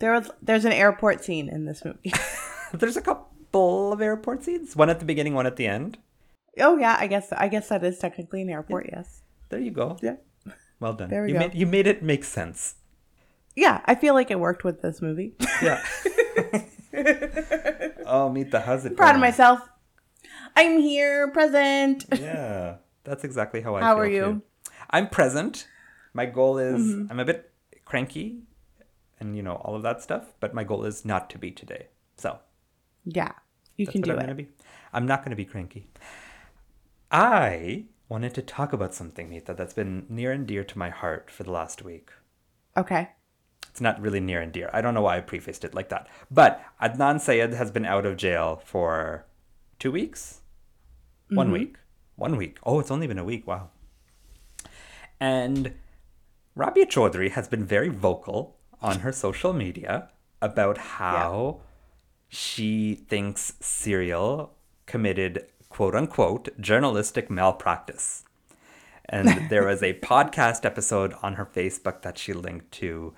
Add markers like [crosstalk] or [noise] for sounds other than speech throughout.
There was there's an airport scene in this movie. [laughs] There's a couple of airport scenes. One at the beginning, one at the end. oh yeah, I guess I guess that is technically an airport. Yes. There you go. Yeah. Well done. There we you go. made you made it make sense. Yeah, I feel like it worked with this movie. [laughs] Yeah. [laughs] oh, meet the husband. Proud of myself. I'm here, present. Yeah, that's exactly how I. How are you? too. I'm present. My goal is Mm-hmm. I'm a bit cranky, and you know all of that stuff. But my goal is not to be today. So Yeah, you can do I'm it. gonna be. I'm not gonna be cranky. I wanted to talk about something, Nita, that's been near and dear to my heart for the last week. Okay. It's not really near and dear. I don't know why I prefaced it like that. But Adnan Syed has been out of jail for two weeks? One mm-hmm. week. One week. Oh, it's only been a week. Wow. And Rabia Chaudry has been very vocal on her social media about how she thinks Serial committed quote unquote journalistic malpractice. And [laughs] there was a podcast episode on her Facebook that she linked to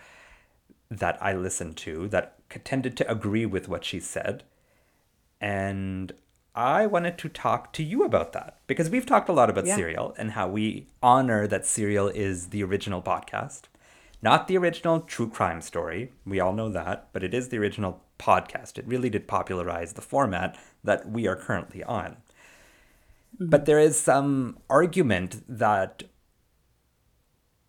that I listened to that tended to agree with what she said. And I wanted to talk to you about that because we've talked a lot about Yeah. Serial and how we honor that Serial is the original podcast, not the original true crime story. We all know that, but it is the original podcast. It really did popularize the format that we are currently on. Mm-hmm. But there is some argument that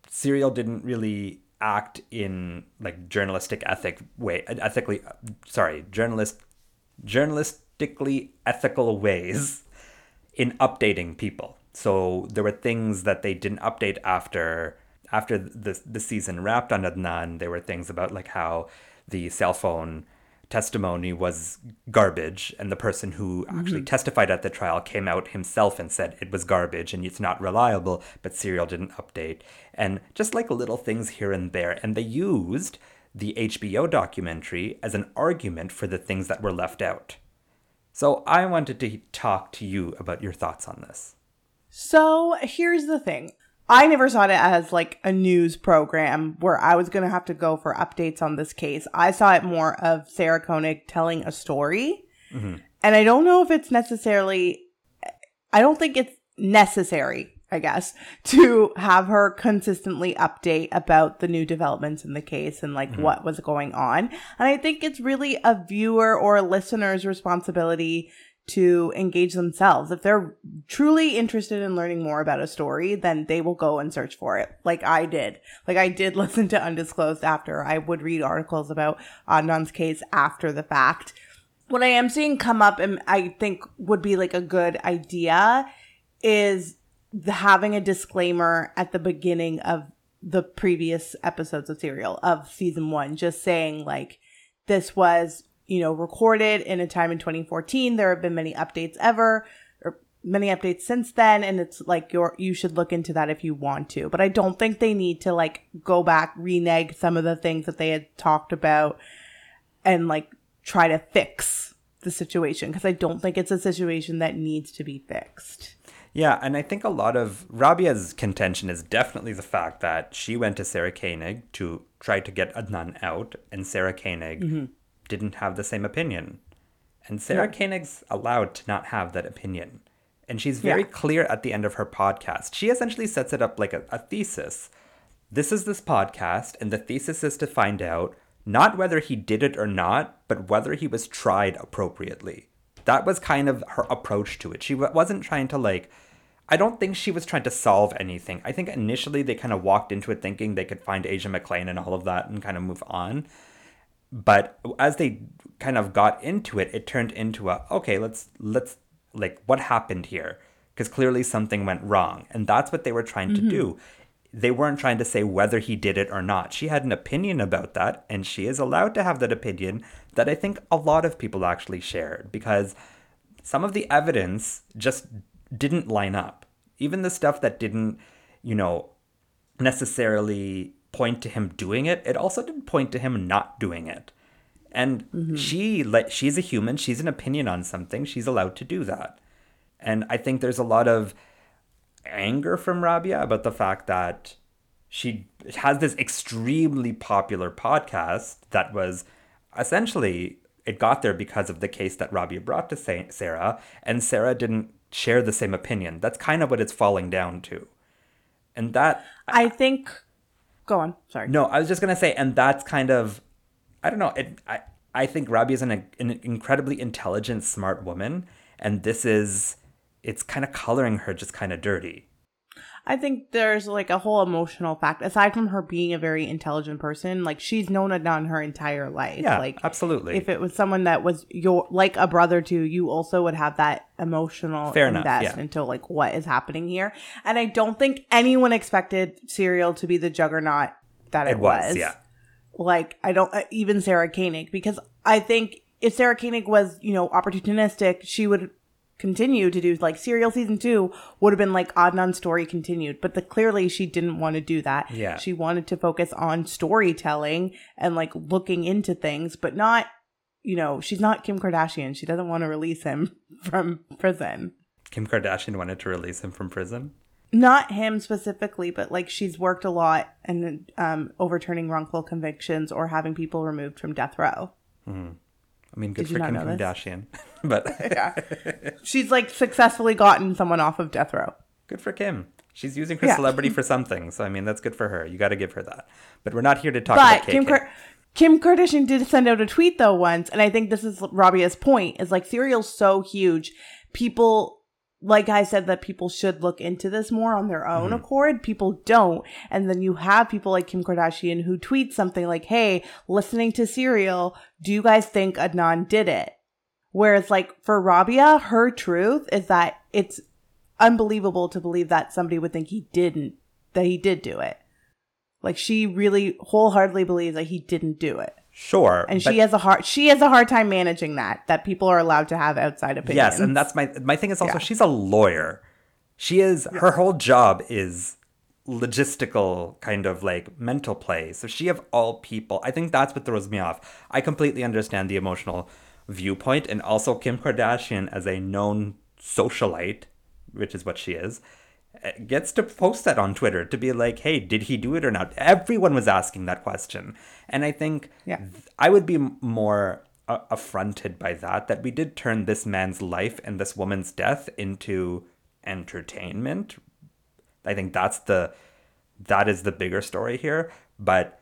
Serial didn't really act in like journalistic ethic way ethically sorry journalist journalistically ethical ways in updating people so there were things that they didn't update after after the the season wrapped on Adnan there were things about like how the cell phone testimony was garbage and the person who actually mm-hmm. testified at the trial came out himself and said it was garbage and it's not reliable but serial didn't update. And just like little things here and there. And they used the HBO documentary as an argument for the things that were left out. So I wanted to talk to you about your thoughts on this. So here's the thing. I never saw it as like a news program where I was going to have to go for updates on this case. I saw it more of Sarah Koenig telling a story. Mm-hmm. And I don't know if it's necessarily, I don't think it's necessary, I guess, [laughs] to have her consistently update about the new developments in the case and like mm-hmm. what was going on. And I think it's really a viewer or a listener's responsibility to engage themselves. If they're truly interested in learning more about a story, then they will go and search for it, like I did. Like I did [laughs] listen to Undisclosed after. I would read articles about Adnan's case after the fact. What I am seeing come up and I think would be like a good idea is having a disclaimer at the beginning of the previous episodes of Serial of season one, just saying like this was you know recorded in a time in 2014. There have been many updates ever or many updates since then, and it's like you're you should look into that if you want to. But I don't think they need to like go back renege some of the things that they had talked about and like try to fix the situation because I don't think it's a situation that needs to be fixed. Yeah, and I think a lot of Rabia's contention is definitely the fact that she went to Sarah Koenig to try to get Adnan out, and Sarah Koenig mm-hmm. Didn't have the same opinion. And Sarah Koenig's allowed to not have that opinion. And she's very Yeah. clear at the end of her podcast. She essentially sets it up like a, a thesis. This is this podcast, and the thesis is to find out not whether he did it or not, but whether he was tried appropriately. That was kind of her approach to it. She wa- wasn't trying to like, I don't think she was trying to solve anything. I think initially they kind of walked into it thinking they could find Asia McClain and all of that and kind of move on. But as they kind of got into it, it turned into a okay, let's let's like what happened here because clearly something went wrong, and that's what they were trying to do. Mm-hmm. they weren't trying to say whether he did it or not. She had an opinion about that, and she is allowed to have that opinion that I think a lot of people actually shared because some of the evidence just didn't line up. Even the stuff that didn't, you know, necessarily point to him doing it, it also didn't point to him not doing it. And mm-hmm. she she's a human, she's an opinion on something, she's allowed to do that. And I think there's a lot of anger from Rabia about the fact that she has this extremely popular podcast that was essentially it got there because of the case that Rabia brought to Sarah, and Sarah didn't share the same opinion. That's kind of what it's falling down to. And that I think go on, sorry. No, I was just gonna say, and that's kind of I don't know, it I I think Rabia is an, an incredibly intelligent, smart woman, and this is it's kind of coloring her just kind of dirty. I think there's like a whole emotional fact aside from her being a very intelligent person. Like she's known it Adnan her entire life. Yeah, like absolutely. If it was someone that was your like a brother to you, also would have that emotional Fair investment yeah. into like what is happening here. And I don't think anyone expected Serial to be the juggernaut that it, it was, was. Yeah. Like I don't uh, even Sarah Koenig because I think if Sarah Koenig was you know opportunistic, she would continue to do like serial season two would have been like Adnan story continued, but the clearly she didn't want to do that. Yeah. She wanted to focus on storytelling and like looking into things, but not, you know, she's not Kim Kardashian. She doesn't want to release him [laughs] from prison. Kim Kardashian wanted to release him from prison? Not him specifically, but like she's worked a lot and um, overturning wrongful convictions or having people removed from death row. Mm. I mean, good Did for Kim Kardashian, [laughs] but [laughs] yeah, she's like successfully gotten someone off of death row. Good for Kim. She's using her yeah. celebrity for something, so I mean that's good for her. You got to give her that. But we're not here to talk but about Kim. Car- Kim Kardashian did send out a tweet though once, and I think this is Rabia's point: is like Serial's so huge, people like I said, that people should look into this more on their own mm-hmm. accord. People don't. And then you have people like Kim Kardashian who tweet something like, Hey, listening to Serial, do you guys think Adnan did it? Whereas like for Rabia, her truth is that it's unbelievable to believe that somebody would think he didn't, that he did do it. Like she really wholeheartedly believes that he didn't do it. Sure, and she has a hard she has a hard time managing that that people are allowed to have outside opinions. Yes, and that's my my thing is also yeah. she's a lawyer. She is her whole job is logistical kind of like mental play. So she of all people, I think that's what throws me off. I completely understand the emotional viewpoint and also Kim Kardashian as a known socialite, which is what she is gets to post that on Twitter to be like, hey, did he do it or not? Everyone was asking that question. And I think yeah. I would be more uh, affronted by that, that we did turn this man's life and this woman's death into entertainment. I think that's the that is the bigger story here. But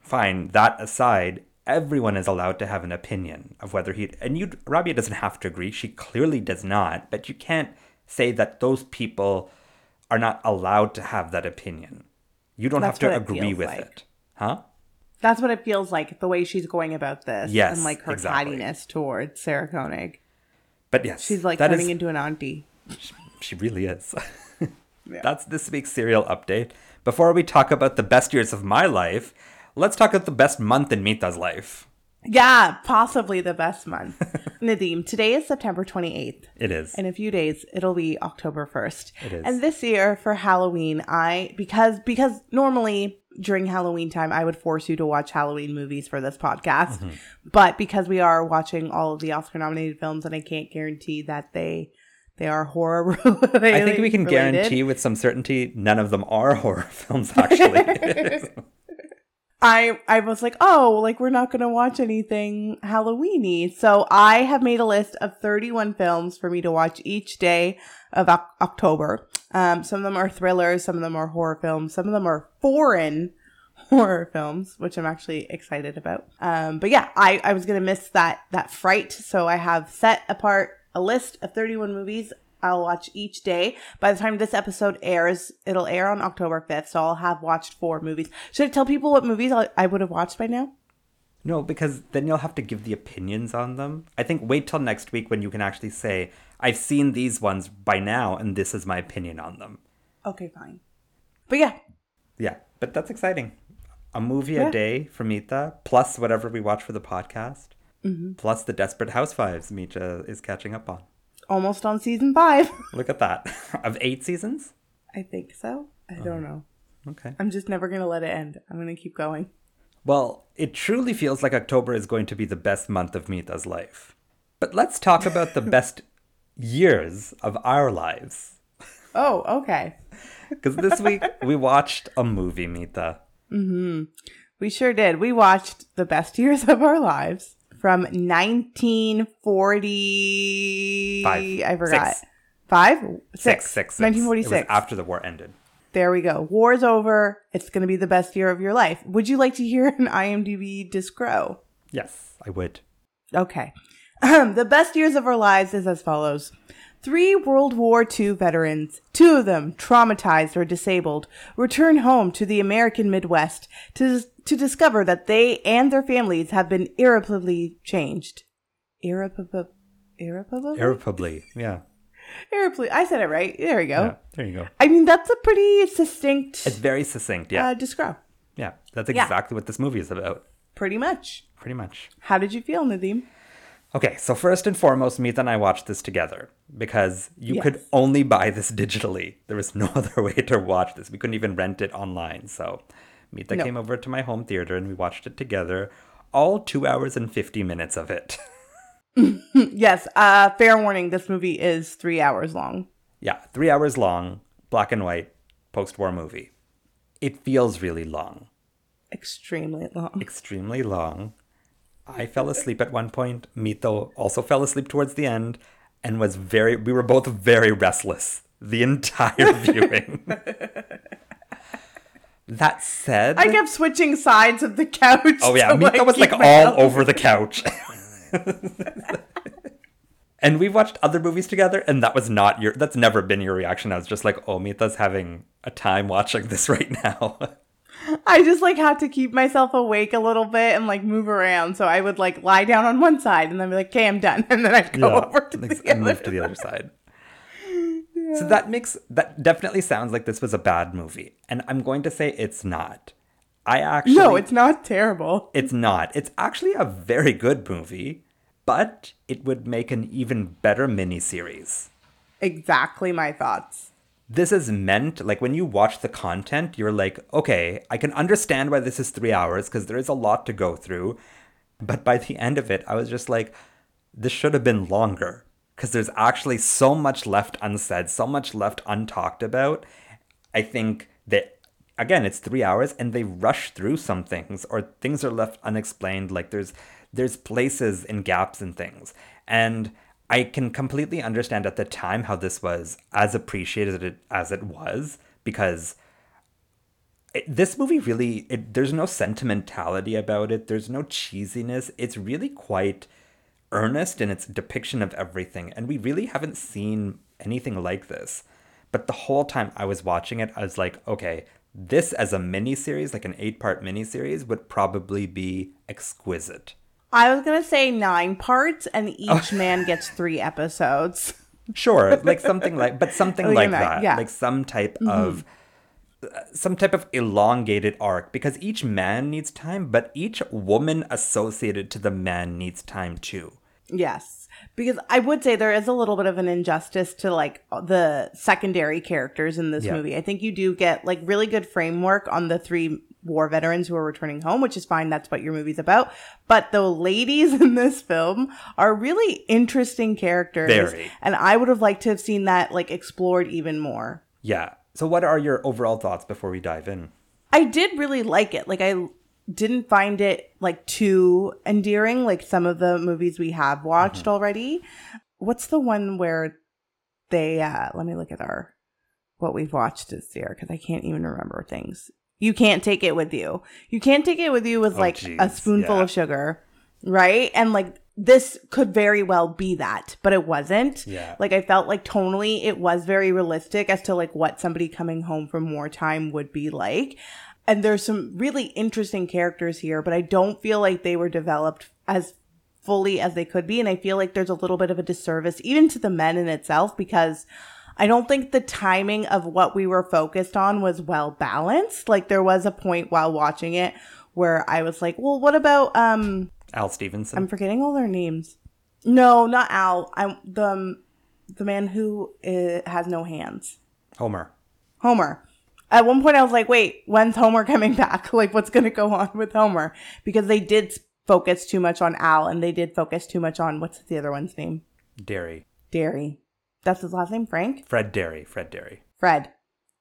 fine, that aside, everyone is allowed to have an opinion of whether he and you Rabia doesn't have to agree. She clearly does not, but you can't say that those people are not allowed to have that opinion. You don't That's have to agree with like. it. Huh? That's what it feels like, the way she's going about this. Yes. And like her exactly. cattiness towards Sarah Koenig. But yes. She's like turning is, into an auntie. She really is. [laughs] yeah. That's this week's serial update. Before we talk about the best years of my life, let's talk about the best month in Mita's life. Yeah, possibly the best month. [laughs] Nadim, today is September 28th. It is. In a few days, it'll be October 1st. It is. And this year for Halloween, I because because normally during Halloween time, I would force you to watch Halloween movies for this podcast. Mm-hmm. But because we are watching all of the Oscar nominated films and I can't guarantee that they they are horror [laughs] I think we can related. guarantee with some certainty none of them are horror [laughs] films actually. I I was like, oh, like we're not gonna watch anything Halloweeny. So I have made a list of 31 films for me to watch each day of o- October. Um, some of them are thrillers, some of them are horror films, some of them are foreign [laughs] horror films, which I'm actually excited about. Um, but yeah, I I was gonna miss that that fright, so I have set apart a list of 31 movies I'll watch each day. By the time this episode airs, it'll air on October 5th, so I'll have watched four movies. Should I tell people what movies I would have watched by now? No, because then you'll have to give the opinions on them. I think wait till next week when you can actually say, I've seen these ones by now, and this is my opinion on them. Okay, fine. But yeah, Yeah, but that's exciting. A movie Yeah. a day for Mita, plus whatever we watch for the podcast, Mm-hmm. plus the Desperate Housewives Mita is catching up on. Almost on season five. [laughs] Look at that. of eight seasons? I think so. I don't know. Okay. I'm just never gonna let it end. I'm gonna keep going. Well, it truly feels like October is going to be the best month of Mita's life. But let's talk about the [laughs] best years of our lives. Oh, okay. [laughs] Because this week we watched a movie, Mita. Mm-hmm. We sure did. We watched the best years of our lives from 1940. Five. I forgot. Six. Five? Six, Six. six, six. 1946. It was after the war ended. there we go. War's over. It's going to be the best year of your life. Would you like to hear an IMDb discro? Yes, I would. Okay. the best years of our lives is as follows. Three World War II veterans, two of them traumatized or disabled, return home to the American Midwest to, to discover that they and their families have been irreparably changed. Irreparably? Irreparably? Yeah. Irreparably. I said it right. There we go. Yeah. There you go. I mean, that's a pretty succinct It's very succinct. Yeah. uh, describe. yeah. That's yeah. exactly what this movie is about. Pretty much. Pretty much. How did you feel, Nadim? Okay, so first and foremost, Meeta and I watched this together because you Yes. could only buy this [laughs] digitally. There was no [laughs] other way to watch this. We couldn't even rent it online. So Meeta No. came over to my home theater and we watched it together. All two hours and 50 minutes of it. [laughs] Yes, uh, fair warning, this movie is three hours long. yeah, three hours long, black and white, post war movie. It feels really long, Extremely long. extremely long. I fell asleep at one point. Mita also fell asleep towards the end and was very, we were both very restless the entire [laughs] viewing. [laughs] that said, I kept switching sides of the couch. oh yeah, to, Mita was like all over the couch. [laughs] and we've watched other movies together, and that was not your, that's never been your reaction. I was just like, oh, Mita's having a time watching this right now. [laughs] I just like had to keep myself awake a little bit and like move around. So I would like lie down on one side and then be like, "Okay, I'm done," [laughs] and then I'd go over to Like, the and other. move to the other side. So that makes that definitely sounds like this was a bad movie, and I'm going to say it's not. I actually No, it's not terrible. it's not. It's actually a very good movie, but it would make an even better miniseries. Exactly my thoughts. This is meant like when you watch the content, you're like, okay, I can understand why this is three hours because there is a lot to go through. But by the end of it, I was just like, this should have been longer because there's actually so much left unsaid, so much left untalked about. I think that again, it's three hours and they rush through some things or things are left unexplained. Like there's there's places and gaps and things. And I can completely understand at the time how this was as appreciated as it was because it, this movie really it, there's no sentimentality about it there's no cheesiness it's really quite earnest in its depiction of everything and we really haven't seen anything like this but the whole time i was watching it i was like okay this as a mini series like an eight part mini series would probably be exquisite I was gonna say nine parts, and Oh. [laughs] each man gets three episodes. Sure, like something like, but something [laughs] Like like that, yeah. Mm-hmm. like some type of, uh, some type of elongated arc, because each man needs time, but each woman associated to the man needs time too. Yes. Because I would say there is a little bit of an injustice to like the secondary characters in this Yeah. movie. I think you do get like really good framework on the three war veterans who are returning home, which is fine. That's what your movie's about. But the ladies [laughs] in this film are really interesting characters. Very. And I would have liked to have seen that like explored even more. Yeah. So, what are your overall thoughts before we dive in? I did really like it. Like I didn't find it like too endearing like some of the movies we have watched Mm-hmm. already. What's the one where they uh let me look at our what we've watched this year cuz I can't even remember things. You can't take it with you. You can't take it with you with Oh, like a spoonful yeah. of sugar, right? And like this could very well be that, but it wasn't. Yeah. Like I felt like tonally it was very realistic as to like what somebody coming home from wartime would be like. And there's some really interesting characters here, but I don't feel like they were developed as fully as they could be. And I feel like there's a little bit of a disservice even to the men in itself because I don't think the timing of what we were focused on was well balanced. Like there was a point while watching it where I was like, "Well, what about um Al Stephenson. I'm forgetting all their names. No, not Al. I'm the um, the man who uh, has no hands. Homer. Homer. At one point, I was like, "Wait, when's Homer coming back? [laughs] Like, what's going to go on with Homer?" Because they did focus too much on Al, and they did focus too much on what's the other one's name? Derry. Derry. That's his last name, Frank. Fred Derry. Fred Derry. Fred.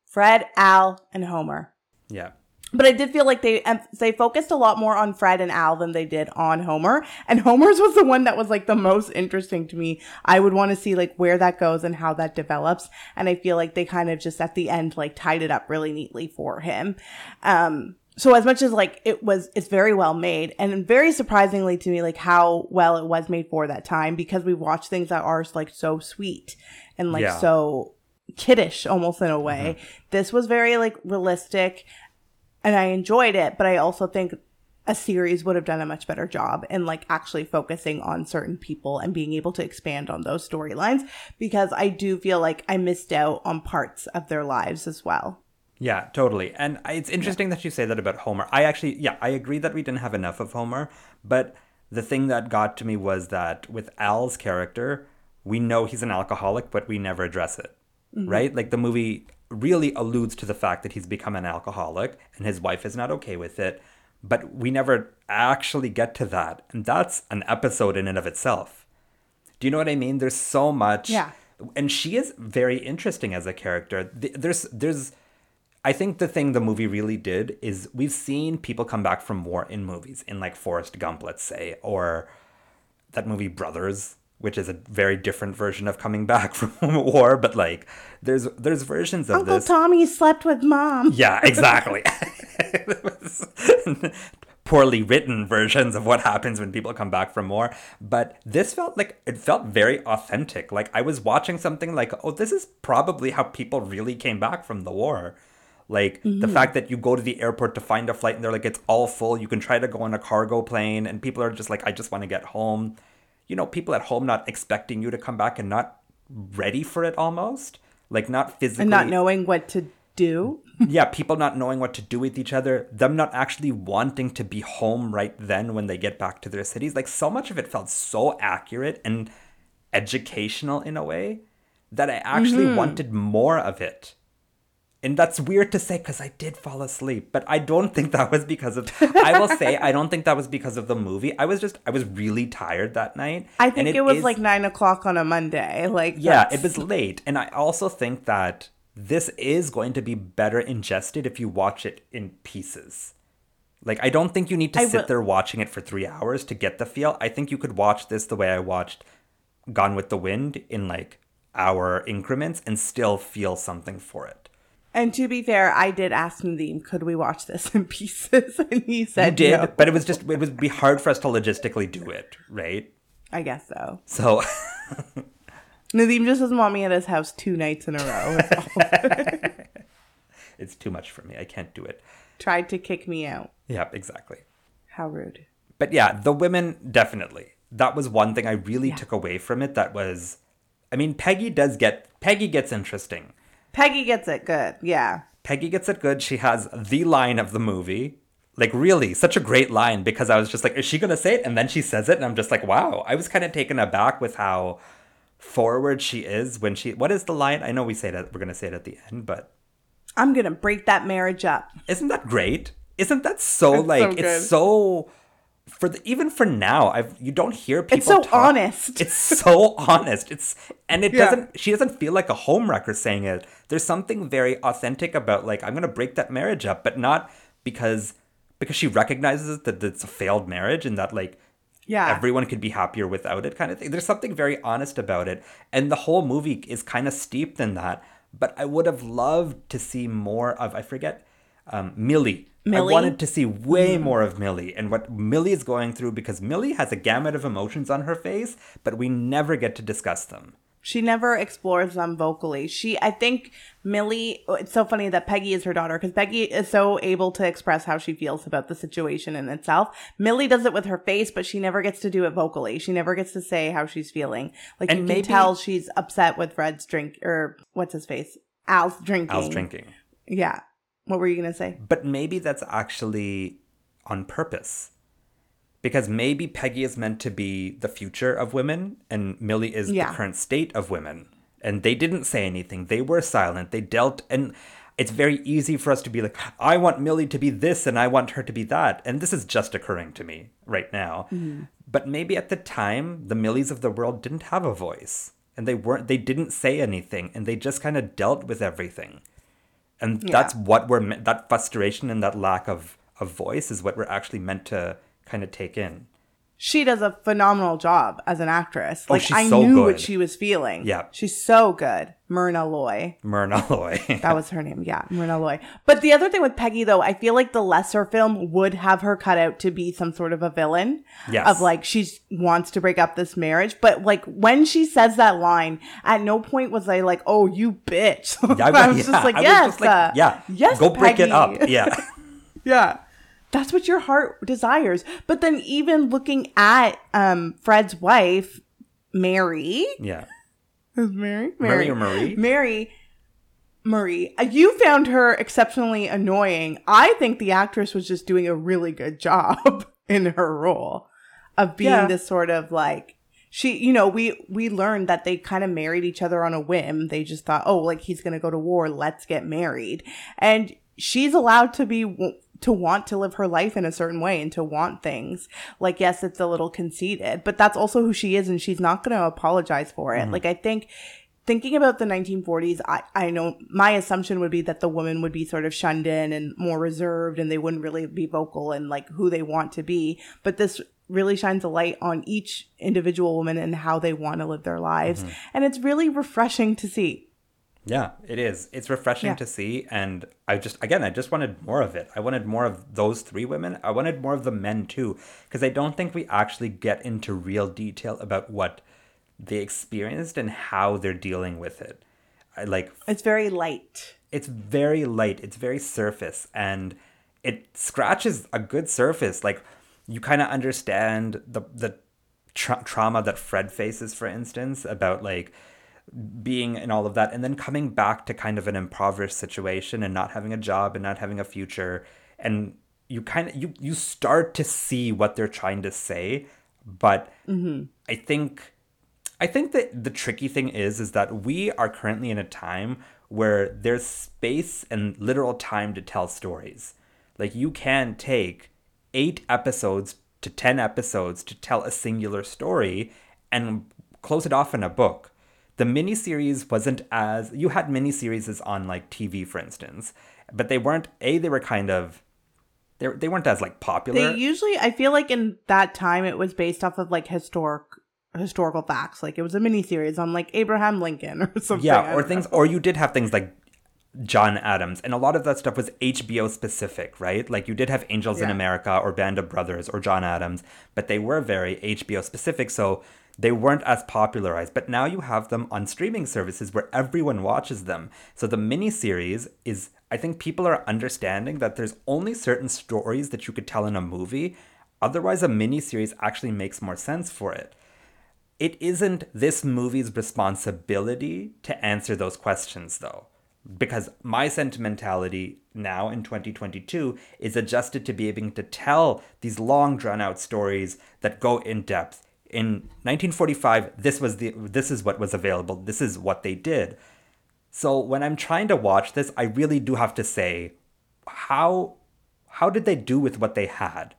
Fred, Al, and Homer. Yeah. But I did feel like they they focused a lot more on Fred and Al than they did on Homer. And Homer's [laughs] was the one that was like the most interesting to me. I would want to see like where that goes and how that develops. And I feel like they kind of just at the end like tied it up really neatly for him. Um so as much as like it was it's very well made and very surprisingly to me like how well it was made for that time because we watch things that are like so sweet and like Yeah. so kiddish almost in a way. This was very like realistic and I enjoyed it, but I also think a series would have done a much better job in like actually focusing on certain people and being able to expand on those storylines because I do feel like I missed out on parts of their lives as well. Yeah, totally. And it's interesting that you say that about Homer. I actually, yeah, I agree that we didn't have enough of Homer, but the thing that got to me was that with Al's character, we know he's an alcoholic, but we never address it, mm-hmm. right? Like the movie really alludes to the fact that he's become an alcoholic and his wife is not okay with it, but we never actually get to that. And that's an episode in and of itself. Do you know what I mean? There's so much. Yeah. And she is very interesting as a character. There's there's I think the thing the movie really did is we've seen people come back from war in movies, in like Forrest Gump, let's say, or that movie Brothers, which is a very different version of coming back [laughs] from war, but like there's there's versions of Uncle this. Tommy slept with mom. Yeah, [laughs] exactly. [laughs] Poorly written versions of what happens when people come back from war. But this felt like it felt very authentic. Like I was watching something like, oh, this is probably how people really came back from the war. Like the mm-hmm. fact that you go to the airport to find a flight and they're like, it's all full. You can try to go on a cargo plane and people are just like, I just want to get home. You know, people at home not expecting you to come back and not ready for it almost. Like not physically And not knowing what to do. yeah, people not knowing what to do with each other, them not actually wanting to be home right then when they get back to their cities. Like so much of it felt so accurate and educational in a way that I actually mm-hmm. wanted more of it. And that's weird to say because I did fall asleep, but I don't think that was because of. I will say I don't think that was because of the movie. I was just I was really tired that night. I think it, was is- like nine o'clock on a Monday. Like yeah, that's- it was late. And I also think that this is going to be better ingested if you watch it in pieces. Like, I don't think you need to I sit will- there watching it for three hours to get the feel. I think you could watch this the way I watched Gone with the Wind in like hour increments and still feel something for it. And to be fair, I did ask Nadeem, could we watch this in pieces? [laughs] And he said, You did, no. but it was just, it would be hard for us to logistically do it, right? I guess so. So, [laughs] Nadeem just doesn't want me at his house two nights in a row. [laughs] It's too much for me. I can't do it. Tried to kick me out. Yeah, exactly. How rude. but yeah, the women definitely. That was one thing I really took away from it. That was, I mean, Peggy does get Peggy gets interesting. Peggy gets it good. Yeah. Peggy gets it good. She has the line of the movie. Like really, such a great line because I was just like, is she gonna say it? And then she says it, and I'm just like, wow. I was kind of taken aback with how forward she is when she. What is the line? I know we say that we're gonna say it at the end, but I'm going to break that marriage up. isn't that great? Isn't that so It's like good. it's so for the even for now I've you don't hear people It's so talk- honest. It's so [laughs] honest. It's and it Yeah. doesn't she doesn't feel like a homewrecker saying it. There's something very authentic about like I'm going to break that marriage up, but not because because she recognizes that it's a failed marriage and that like Yeah. everyone could be happier without it kind of thing. There's something very honest about it. And the whole movie is kind of steeped in that. But I would have loved to see more of I forget um, Millie. Millie? I wanted to see way more of Millie and what Millie is going through because Millie has a gamut of emotions on her face, but we never get to discuss them. She never explores them vocally. She, I think, Millie. It's so funny that Peggy is her daughter because Peggy is so able to express how she feels about the situation in itself. Millie does it with her face, but she never gets to do it vocally. She never gets to say how she's feeling. Like And you maybe- can tell she's upset with Fred's drink or what's his face, Al's drinking. Al's drinking. Yeah. What were you gonna say? But maybe that's actually on purpose. Because maybe Peggy is meant to be the future of women and Millie is Yeah. the current state of women. And they didn't say anything. They were silent. They dealt and it's very easy for us to be like, I want Millie to be this and I want her to be that. And this is just occurring to me right now. Mm-hmm. But maybe at the time, the Millies of the world didn't have a voice. And they weren't they didn't say anything and they just kind of dealt with everything and Yeah. that's what we're that frustration and that lack of of voice is what we're actually meant to kind of take in She does a phenomenal job as an actress. Oh, Like I so knew good. what she was feeling. Yeah. She's so good. Myrna Loy. myrna loy [laughs] That was her name. Yeah, Myrna Loy. But the other thing with Peggy, though, I feel like the lesser film would have her cut out to be some sort of a villain. Yes. Of like, she wants to break up this marriage. But like, when she says that line, at no point was I like, oh, you bitch. [laughs] Yeah, I was yeah, just like, I was yes. just like, uh, yeah Yes. go break it up yeah [laughs] Yeah. That's what your heart desires. But then even looking at um Fred's wife, Mary. yeah Is Mary? Mary or Marie? Mary. Marie. Uh, You found her exceptionally annoying. I think the actress was just doing a really good job [laughs] in her role of being Yeah. this sort of like she you know we we learned that they kind of married each other on a whim they just thought oh like he's gonna go to war let's get married and she's allowed to be to want to live her life in a certain way and to want things. Like yes it's a little conceited but that's also who she is and she's not going to apologize for it. Mm-hmm. Like i think thinking about the 1940s I, I know my assumption would be that the women would be sort of shunned in and more reserved and they wouldn't really be vocal and like who they want to be. But this really shines a light on each individual woman and how they want to live their lives. Mm-hmm. And it's really refreshing to see yeah it is. It's refreshing Yeah. to see and i just again i just wanted more of it. I wanted more of those three women. I wanted more of the men too because i don't think we actually get into real detail about what they experienced and how they're dealing with it. I, like it's very light. It's very light. It's very surface and it scratches a good surface. Like you kind of understand the the tra- trauma that fred faces for instance about like being in all of that and then coming back to kind of an impoverished situation and not having a job and not having a future and you kind of you you start to see what they're trying to say but mm-hmm. i think I think that the tricky thing is is that we are currently in a time where there's space and literal time to tell stories. Like you can take 8 episodes to 10 episodes to tell a singular story and close it off in a book. The miniseries wasn't as you had miniseries on like TV for instance, but they weren't a they were kind of they, they weren't as like popular. They usually, I feel like in that time, it was based off of like historic historical facts. Like it was a mini series on like Abraham Lincoln [laughs] or something. Yeah, or things, or you did have things like John Adams, and a lot of that stuff was HBO specific, right? Like you did have Angels in America or Band of Brothers or John Adams, but they were very HBO specific, so they weren't as popularized. But now you have them on streaming services where everyone watches them. So the miniseries is, I think people are understanding that there's only certain stories that you could tell in a movie. Otherwise, a miniseries actually makes more sense for it it isn't this movie's responsibility to answer those questions though because my sentimentality now in 2022 is adjusted to be able to tell these long drawn out stories that go in depth in 1945 this was the this is what was available this is what they did so when i'm trying to watch this i really do have to say how how did they do with what they had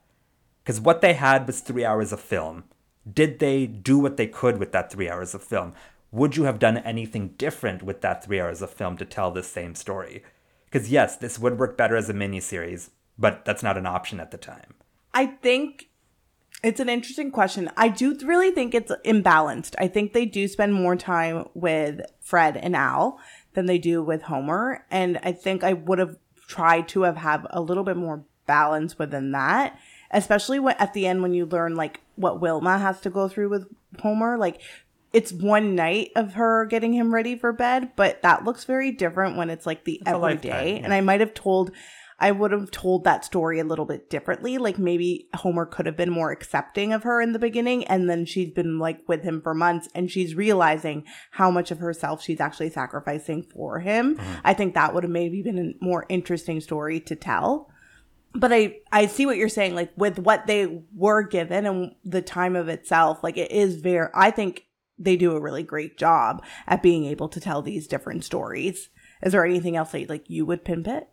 because what they had was three hours of film. Did they do what they could with that three hours of film? Would you have done anything different with that three hours of film to tell this same story? Because yes, this would work better as a miniseries, but that's not an option at the time. I think it's an interesting question. I do really think it's imbalanced. I think they do spend more time with Fred and Al than they do with Homer, and I think I would have tried to have have a little bit more balance within that, especially when at the end when you learn like what Wilma has to go through with Homer, like it's one night of her getting him ready for bed, but that looks very different when it's like the a every lifetime, yeah. And I might have told I would have told that story a little bit differently. Like maybe Homer could have been more accepting of her in the beginning, and then she's been like with him for months and she's realizing how much of herself she's actually sacrificing for him. Mm-hmm. I think that would have maybe been a more interesting story to tell. But I I see what you're saying, like with what they were given and the time of itself, like it is very I think they do a really great job at being able to tell these different stories. Is there anything else that like you would pinpoint?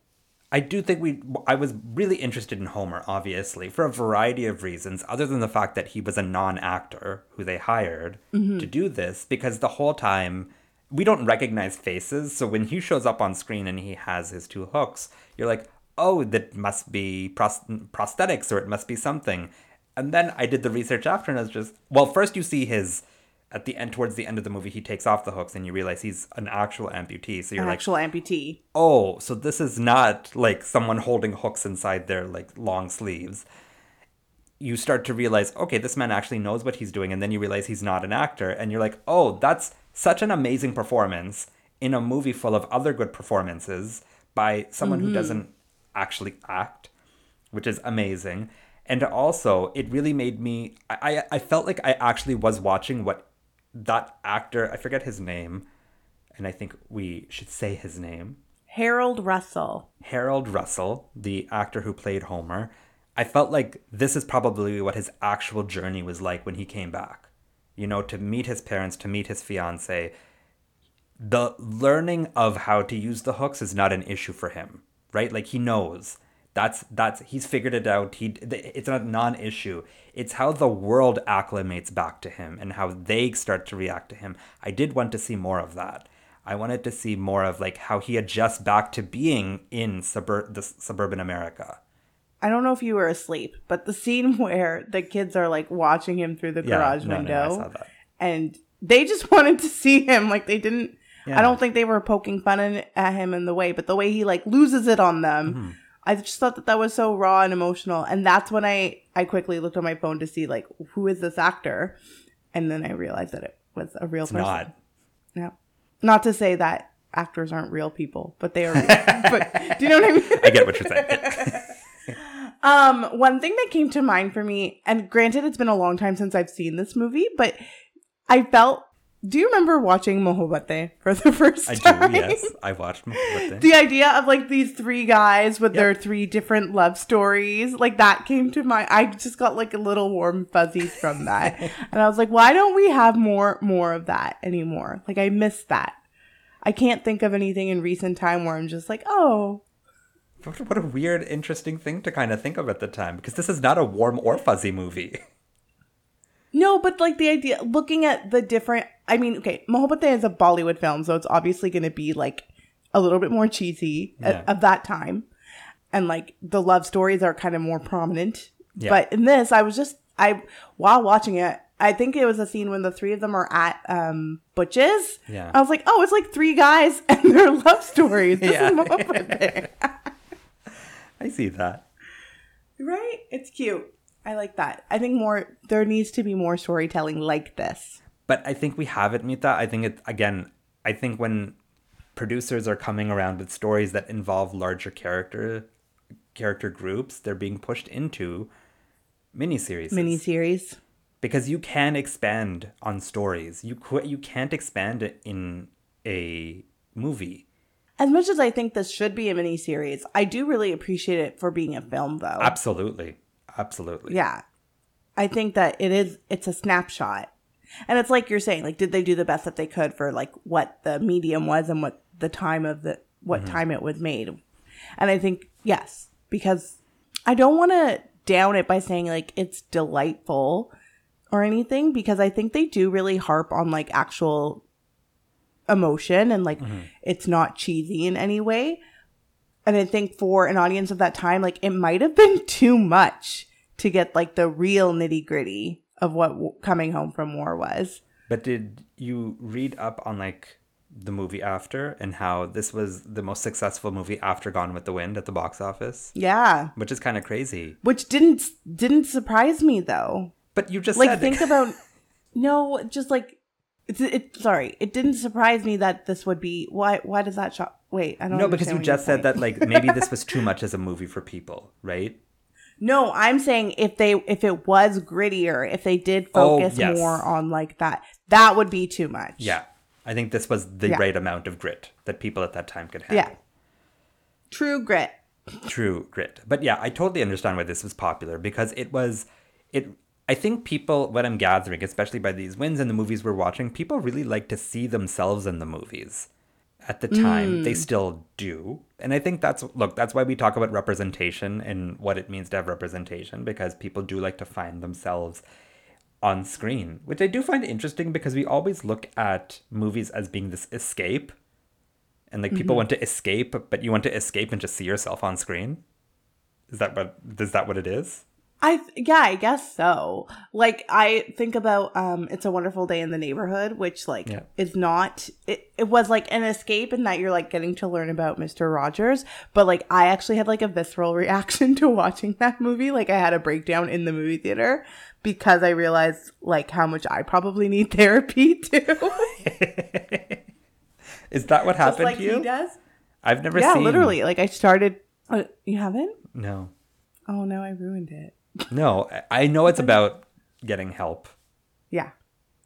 I do think we. I was really interested in Homer, obviously, for a variety of reasons, other than the fact that he was a non actor who they hired mm-hmm. to do this, because the whole time we don't recognize faces. So when he shows up on screen and he has his two hooks, you're like, oh, that must be pros- prosthetics or it must be something. And then I did the research after and I was just, well, first you see his. At the end, towards the end of the movie, he takes off the hooks, and you realize he's an actual amputee. So you're An like, actual amputee. oh, so this is not like someone holding hooks inside their like long sleeves. You start to realize, okay, this man actually knows what he's doing, and then you realize he's not an actor, and you're like, oh, that's such an amazing performance in a movie full of other good performances by someone who mm-hmm. doesn't actually act, which is amazing. And also, it really made me. I I felt like I actually was watching what that actor. I forget his name, and I think we should say his name. Harold Russell. Harold Russell, the actor who played Homer, I felt like this is probably what his actual journey was like when he came back. You know, to meet his parents, to meet his fiance. The learning of how to use the hooks is not an issue for him, right? Like he knows. That's that's he's figured it out. He it's not a non-issue. It's how the world acclimates back to him and how they start to react to him. I did want to see more of that. I wanted to see more of like how he adjusts back to being in subur- the suburban America. I don't know if you were asleep, but the scene [laughs] where the kids are like watching him through the garage no, no, window that. and they just [laughs] wanted to see him. Like they didn't Yeah. I don't think they were poking fun in, at him in the way, but the way he like loses it on them. Mm-hmm. I just thought that that was so raw and emotional. And that's when I I quickly looked on my phone to see like who is this actor? And then I realized that it was a real It's person. not. Yeah. Not to say that actors aren't real people, but they are [laughs] real. but do you know what I mean? I get what you're saying. [laughs] [laughs] Um, one thing that came to mind for me, and granted, it's been a long time since I've seen this movie, but I felt. Do you remember watching Mohabate for the [laughs] first I time? I do, yes. I watched Mohabbat. The idea of like these three guys with their three different love stories, like that came to mind. I just got like a little warm fuzzies from that, [laughs] and I was like, why don't we have more more of that anymore? Like I miss that. I can't think of anything in recent time where I'm just like, oh, what a weird, interesting thing to kind of think of at the time, because this is not a warm or fuzzy movie. No, but like the idea, looking at the different, I mean, okay, Mohabbat is a Bollywood film, so it's obviously going to be like a little bit more cheesy Yeah. of that time. And like the love stories are kind of more prominent. Yeah. But in this, I was just, I, while watching it, I think it was a scene when the three of them are at um Butch's. Yeah. I was like, oh, it's like three guys [laughs] and their love stories. This Yeah. is [laughs] Mohabbat. I see that. right? It's cute. I like that. I think more, there needs to be more storytelling like this. But I think we have it, Mita. I think it again. I think when producers are coming around with stories that involve larger character character groups, they're being pushed into miniseries. Miniseries. because you can expand on stories. You qu- you can't expand it in a movie. As much as I think this should be a miniseries, I do really appreciate it for being a film, though. Absolutely, absolutely. yeah, I think that it is. It's a snapshot, and it's like you're saying. Like, did they do the best that they could for like what the medium was and what the time of the what mm-hmm. time it was made? And I think yes, because I don't want to down it by saying like it's delightful or anything, because I think they do really harp on like actual emotion and like mm-hmm. it's not cheesy in any way. And I think for an audience of that time, like it might have been too much to get like the real nitty gritty of what w- coming home from war was. But did you read up on like the movie after and how this was the most successful movie after Gone with the Wind at the box office? Yeah, Which is kind of crazy. which didn't didn't surprise me though. But you just Like think [laughs] about no, just like It's it. Sorry, it didn't surprise me that this would be. Why? Why does that shock? Wait, I don't. Know. No, because you understand what you're just said that like maybe this was too much as a movie for people, right? [laughs] No, I'm saying if they if it was grittier, if they did Oh, focus yes. more on like that, that would be too much. Yeah. I think this was the Yeah. right amount of grit that people at that time could handle. Yeah. True grit. True grit. But yeah, I totally understand why this was popular because it was it I think people what I'm gathering, especially by these wins and the movies we're watching, people really like to see themselves in the movies. At the time, they mm. still do. And I think that's look, that's why we talk about representation and what it means to have representation because people do like to find themselves on screen, which I do find interesting because we always look at movies as being this escape. And like people mm-hmm. want to escape, but you want to escape and just see yourself on screen. Is that what is that what it is? I yeah, I guess so. Like I think about um It's a Wonderful Day in the Neighborhood, which like Yeah. is not it, it was like an escape in that you're like getting to learn about Mr. Rogers, but like I actually had like a visceral [laughs] reaction to watching that movie. Like I had a breakdown in the movie theater because I realized like how much I probably need [laughs] therapy too. [laughs] Is that what happened like to you? he does. I've never seen. Yeah, seen literally. Like I started uh, you haven't? No. Oh no, I ruined it. No. I- know it's about getting help. Yeah.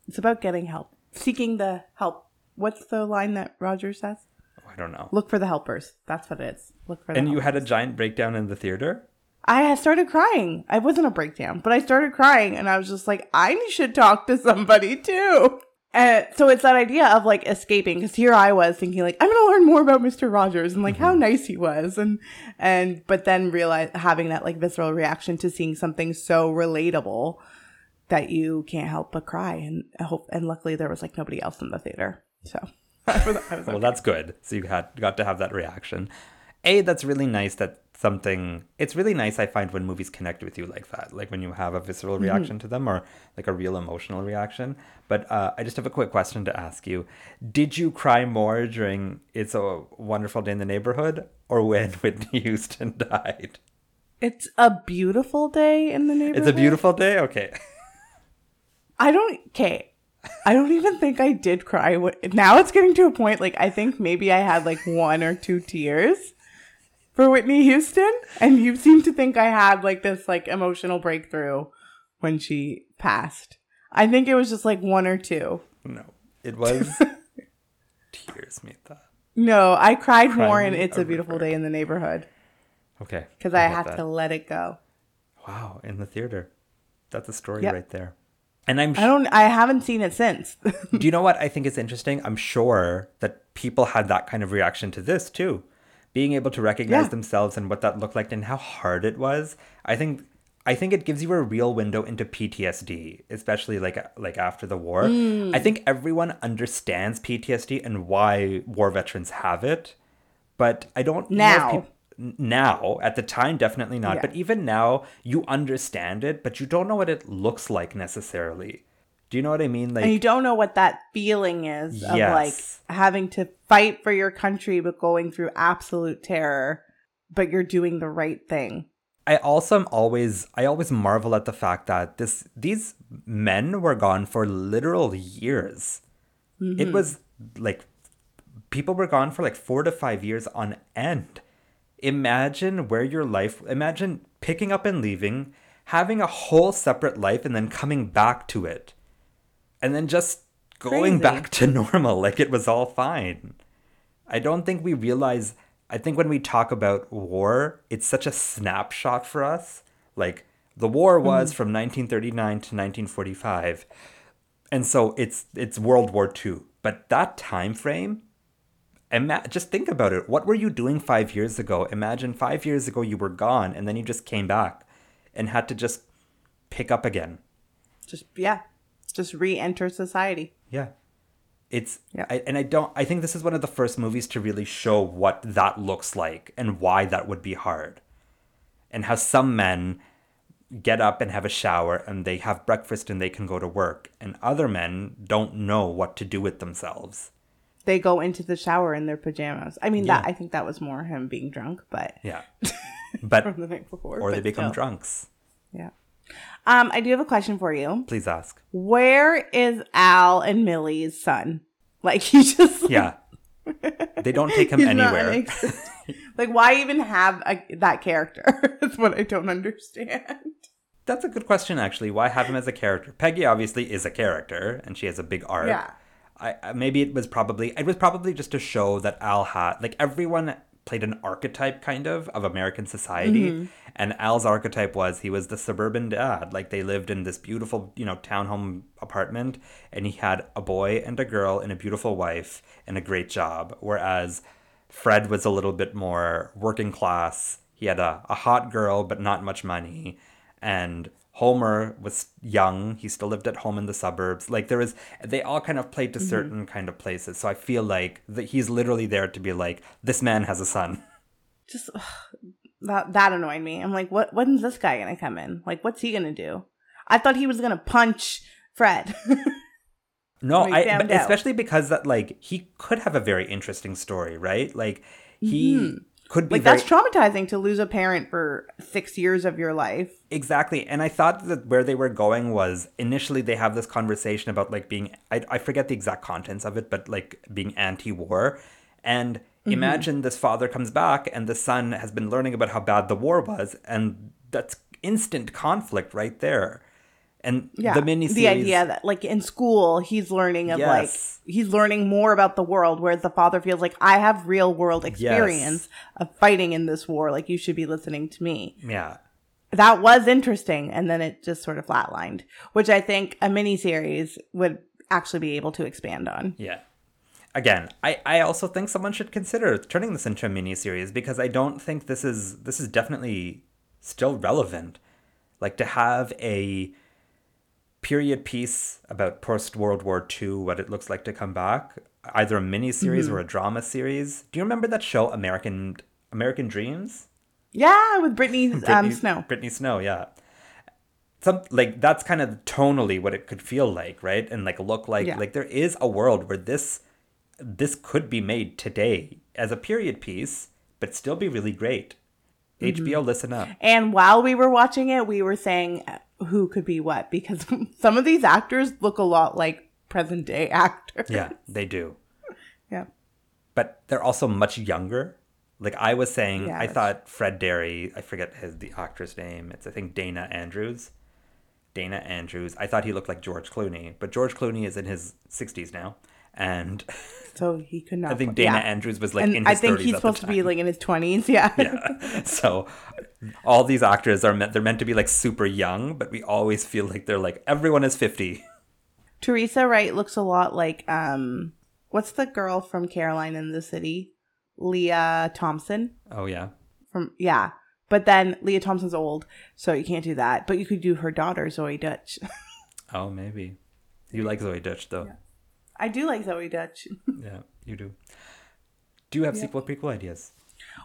It's about getting help. Seeking the help. What's the line that Roger says? Oh, I don't know. Look for the helpers. That's what it is. Look for the And you had a giant breakdown in the theater? I started crying. I wasn't a breakdown, but I started crying and I was just like, I should talk to somebody too. And so it's that idea of like escaping because here I was thinking like I'm gonna learn more about Mr. Rogers and like how mm-hmm. nice he was and and but then realize having that like visceral reaction to seeing something so relatable that you can't help but cry and I hope and luckily there was like nobody else in the theater so [laughs] I was, I was Well, okay. that's good. So you had got to have that reaction. A, that's really nice that something it's really nice I find when movies connect with you like that. Like when you have a visceral Mm-hmm. reaction to them or like a real emotional reaction. But uh, I just have a quick question to ask you. Did you cry more during It's a Wonderful Day in the Neighborhood or when [laughs] Whitney Houston died? it's a beautiful day in the neighborhood. It's a beautiful day? Okay. [laughs] I don't. Okay. I don't even think I did cry. Now it's getting to a point like I think maybe I had like one or two tears for Whitney Houston, and you seem to think I had like this like emotional breakthrough when she passed. I think it was just like one or two. No. It was [laughs] tears, Mita. No, I cried Cry more in "It's a Beautiful river. Day in the Neighborhood" Okay. because I get had that. to let it go. Wow, in the theater. That's a story Yep. right there. And I'm I don't. I haven't seen it since. Do you know [laughs] what I think is interesting? I'm sure that people had that kind of reaction to this too. Being able to recognize Yeah. themselves and what that looked like and how hard it was. I think I think it gives you a real window into PTSD, especially like like after the war. Mm. I think everyone understands PTSD and why war veterans have it, but I don't Now. now at the time definitely not Yeah. but even now you understand it but you don't know what it looks like necessarily do you know what i mean like and you don't know what that feeling is of Yes. like having to fight for your country but going through absolute terror but you're doing the right thing I also am always I always marvel at the fact that this these men were gone for literal years. It mm-hmm. was like people were gone for like 4 to 5 years on end. Imagine where your life imagine picking up and leaving, having a whole separate life and then coming back to it. And then just going Crazy. back [laughs] to normal like it was all fine. I don't think we realize. I think when we talk about war, it's such a snapshot for us. Like the war mm-hmm. was from 1939 to 1945, and so it's it's World War II. But that time frame, ima- just think about it. What were you doing five years ago? Imagine five years ago you were gone, and then you just came back, and had to just pick up again. just yeah just re-enter society Yeah. It's Yeah. I, and I don't I think this is one of the first movies to really show what that looks like and why that would be hard. And how some men get up and have a shower and they have breakfast and they can go to work and other men don't know what to do with themselves. they go into the shower in their pajamas i mean that i think that was more him being drunk but Yeah. [laughs] But from the night before or they become still. drunks. yeah Um, I do have a question for you. Please ask. Where is Al and Millie's son? [laughs] Like he just Yeah. they don't take him anywhere. ex- like why even have a, that character? [laughs] That's what I don't understand. That's a good question, actually. Why have him as a character? Peggy obviously is a character, and she has a big arc. Yeah. I, I maybe it was probably it was probably just to show that Al had like everyone played an archetype kind of of American society, Mm-hmm. and Al's archetype was he was the suburban dad. Like they lived in this beautiful you know townhome apartment, and he had a boy and a girl and a beautiful wife and a great job. Whereas Fred was a little bit more working class. He had a, a hot girl but not much money, and Homer was young. He still lived at home in the suburbs. Like there was, they all kind of played to mm-hmm. certain kind of places. So I feel like that he's literally there to be like, this man has a son. Just ugh, that that annoyed me. I'm like, what? When's this guy gonna come in? Like, what's he gonna do? I thought he was gonna punch Fred. [laughs] No, I especially because that like he could have a very interesting story, right? Like he mm-hmm. Could be like very that's traumatizing to lose a parent for six years of your life. Exactly. And I thought that where they were going was initially they have this conversation about like being, I, I forget the exact contents of it, but like being anti war. And Mm-hmm. imagine this father comes back and the son has been learning about how bad the war was. And that's instant conflict right there. And Yeah, the miniseries. the idea that like in school he's learning of Yes. like he's learning more about the world, whereas the father feels like I have real world experience of fighting in this war. Like you should be listening to me. Yeah. That was interesting, and then it just sort of flatlined, which I think a mini series would actually be able to expand on. Yeah. Again, I, I also think someone should consider turning this into a mini series because I don't think this is this is definitely still relevant. Like to have a period piece about post World War II, what it looks like to come back, either a miniseries Mm-hmm. or a drama series. Do you remember that show American American Dreams? Yeah, with Brittany, [laughs] um, Snow. Brittany Snow, yeah. Some like that's kind of tonally what it could feel like, right? And like look like Yeah. like there is a world where this this could be made today as a period piece, but still be really great. Mm-hmm. HBO, listen up. And while we were watching it, we were saying who could be what because [laughs] some of these actors look a lot like present day actors. Yeah, they do. [laughs] Yeah. But they're also much younger. Like I was saying, Yeah, I thought Fred Derry, I forget his the actress name. It's I think Dana Andrews. Dana Andrews. I thought he looked like George Clooney, but George Clooney is in his 60s now. And So he could not. I think Dana yeah. Andrews was like and in his I think 30s he's supposed to be like in his twenties. Yeah. [laughs] yeah. So all these actors are meant they're meant to be like super young, but we always feel like they're like everyone is 50. Teresa Wright looks a lot like um, what's the girl from Caroline in the City? Lea Thompson Oh yeah. from yeah. But then Lea Thompson's old, so you can't do that. But you could do her daughter Zoey Deutch. [laughs] Oh, maybe. You like Zoey Deutch though. I do like Zoey Deutch. [laughs] Yeah, you do. Do you have sequel prequel ideas?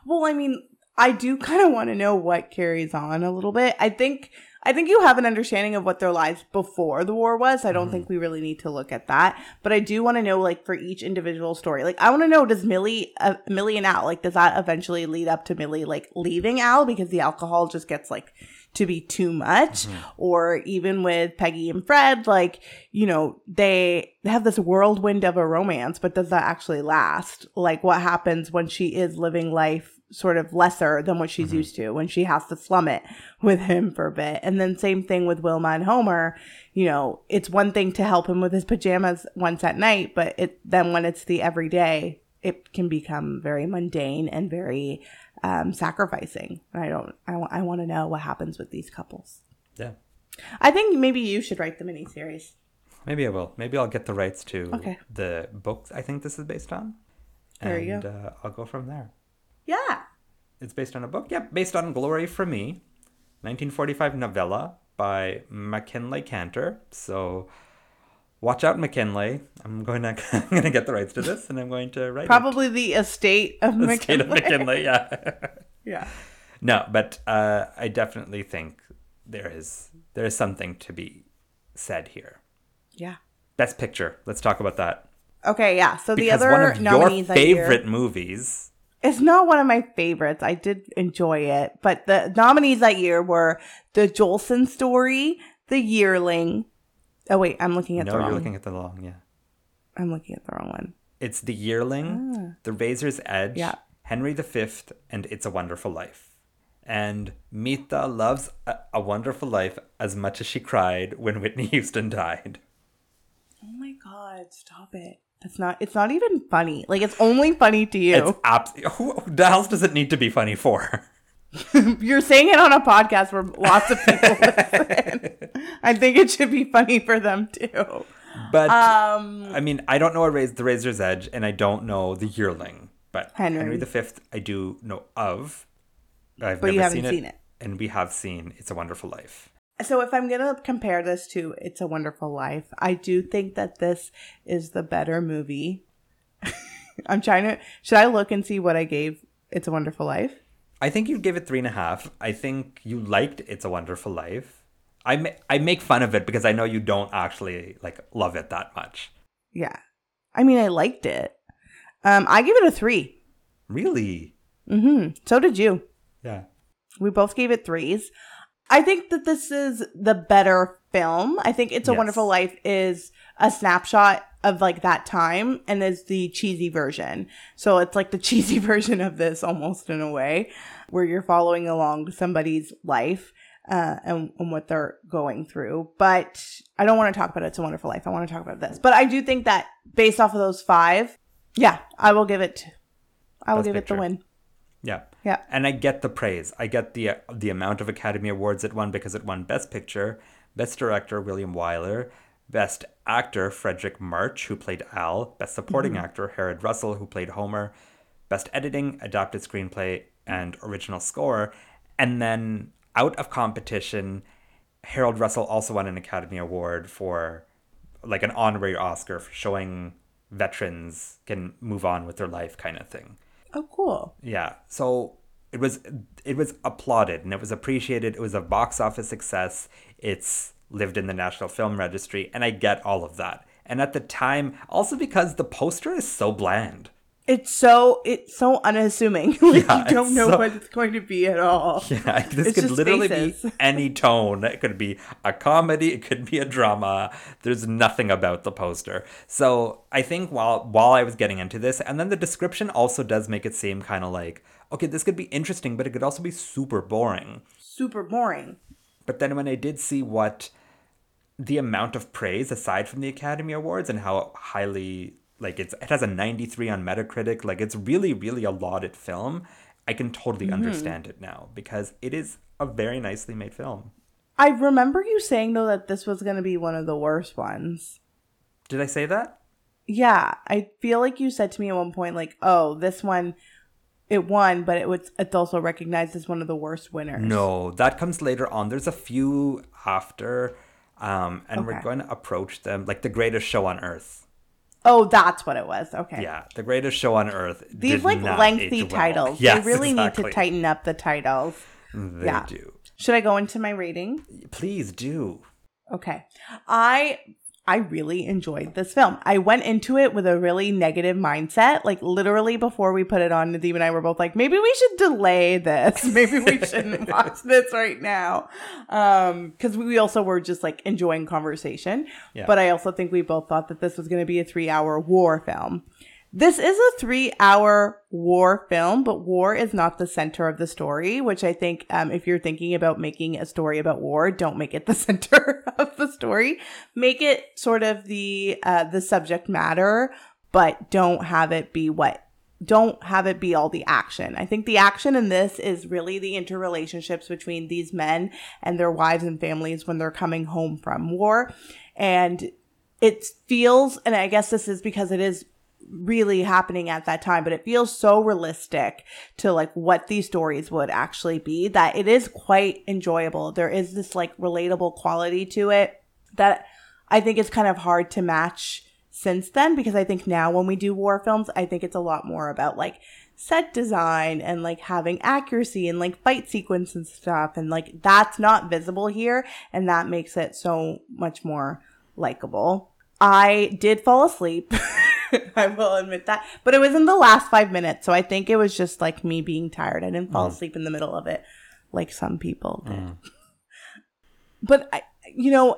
Well, I mean, I do kind of want to know what carries on a little bit. I think I think you have an understanding of what their lives before the war was. I don't think we really need to look at that, but I do want to know like for each individual story. Like I want to know does Millie uh, Millie and Al like does that eventually lead up to Millie like leaving Al because the alcohol just gets like to be too much. Mm-hmm. Or even with Peggy and Fred like you know they have this whirlwind of a romance but does that actually last? Like what happens when she is living life sort of lesser than what she's mm-hmm. used to when she has to slum it with him for a bit? And then same thing with Wilma and Homer. You know it's one thing to help him with his pajamas once at night but it then when it's the everyday it can become very mundane and very um, sacrificing. And I don't. I, wa- I want to know what happens with these couples. Yeah. I think maybe you should write the miniseries. Maybe I will. Maybe I'll get the rights to Okay. the books I think this is based on. There you and, Uh, I'll go from there. Yeah. It's based on a book. Yep, based on Glory for Me, 1945 novella by MacKinlay Kantor. So watch out, MacKinlay. I'm going to [laughs] I'm going to get the rights to this, and I'm going to write Probably the estate of it. Estate of MacKinlay. MacKinlay. Yeah. [laughs] Yeah. no, but uh, I definitely think there is there is something to be said here. Yeah. Best Picture. Let's talk about that. Okay. Yeah. So the other one of your nominees favorite movies It's not one of my favorites. I did enjoy it, but the nominees that year were The Jolson Story, The Yearling. Oh wait, I'm looking at no, the wrong. No, you're looking at the long, yeah. I'm looking at the wrong one. It's The Yearling, ah. The Razor's Edge, Yeah. Henry V, and It's a Wonderful Life. And Mita loves a, a Wonderful Life as much as she cried when Whitney [laughs] Houston died. Oh my god, stop it. That's not it's not even funny. Like it's only funny to you. It's abs- who, who the hell does it need to be funny for? [laughs] [laughs] You're saying it on a podcast where lots of people [laughs] listen. I think it should be funny for them too. But Um I mean, I don't know a Raz- the Razor's Edge, and I don't know the Yearling. But Henry. Henry, V, I do know of. I've But never you haven't seen, it, seen it. and we have seen It's a Wonderful Life. So if I'm gonna compare this to It's a Wonderful Life, I do think that this is the better movie. [laughs] I'm trying to should I look and see what I gave It's a Wonderful Life? I think you give it three and a half. I think you liked It's a Wonderful Life. I ma- I make fun of it because I know you don't actually like love it that much. Yeah. I mean I liked it. Um I give it a three. Really? Mm-hmm. So did you. Yeah. We both gave it threes. I think that this is the better film. I think It's a Yes. Wonderful Life is a snapshot of like that time and is the cheesy version. So it's like the [laughs] cheesy version of this almost in a way where you're following along somebody's life uh, and, and what they're going through. But I don't want to talk about It's a Wonderful Life. I want to talk about this. But I do think that based off of those five, yeah, I will give it, I will Best give it the win. Yeah. Yeah. And I get the praise. I get the the amount of Academy Awards it won because it won Best Picture, Best Director William Wyler, Best Actor Fredric March who played Al, Best Supporting mm-hmm. Actor Harold Russell who played Homer, Best Editing, Adapted Screenplay, and Original Score. And then out of competition, Harold Russell also won an Academy Award for like an honorary Oscar for showing veterans can move on with their life kind of thing. Oh, cool. Yeah. So it was it was applauded and it was appreciated. It was a box office success. It's lived in the National Film Registry and I get all of that. And at the time, also because the poster is so bland. It's so it's so unassuming. [laughs] like Yeah, you don't know so- what it's going to be at all. [laughs] Yeah, this It's could literally faces. be [laughs] any tone. It could be a comedy, it could be a drama. There's nothing about the poster. So I think while while I was getting into this, and then the description also does make it seem kind of like, okay, this could be interesting, but it could also be super boring. Super boring. But then when I did see what the amount of praise aside from the Academy Awards and how highly like it's it has a 93 on Metacritic, like it's really really a lauded film, I can totally mm-hmm. understand it now because it is a very nicely made film. I remember you saying though that this was going to be one of the worst ones. Did I say that? Yeah, I feel like you said to me at one point like, "Oh, this one it won, but it was it's also recognized as one of the worst winners." No, that comes later on. There's a few after um and we're going to approach them like the greatest show on earth. Oh, that's what it was. Okay. Yeah, the greatest show on earth. These like lengthy well. titles. Yes, they really need to tighten up the titles. They Yeah. do. Should I go into my rating? Please do. Okay. I I really enjoyed this film. I went into it with a really negative mindset. Like literally before we put it on, Nadeem and I were both like, maybe we should delay this. [laughs] Maybe we shouldn't [laughs] watch this right now. Um, because we also were just like enjoying conversation. Yeah. But I also think we both thought that this was gonna be a three hour war film. This is a three hour war film, but war is not the center of the story, which I think um, if you're thinking about making a story about war, don't make it the [laughs] center of the story. Make it sort of the uh, the subject matter, but don't have it be what don't have it be all the action. I think the action in this is really the interrelationships between these men and their wives and families when they're coming home from war. And it feels, and I guess this is because it is really happening at that time, but it feels so realistic to like what these stories would actually be that it is quite enjoyable. There is this like relatable quality to it that I think is kind of hard to match since then because I think now when we do war films, I think it's a lot more about like set design and like having accuracy and like fight sequence and stuff. And like that's not visible here. And that makes it so much more likable. I did fall asleep [laughs] [laughs] I will admit that. But it was in the last five minutes. So I think it was just like me being tired. I didn't fall mm. asleep in the middle of it like some people did. Mm. [laughs] But, I, you know,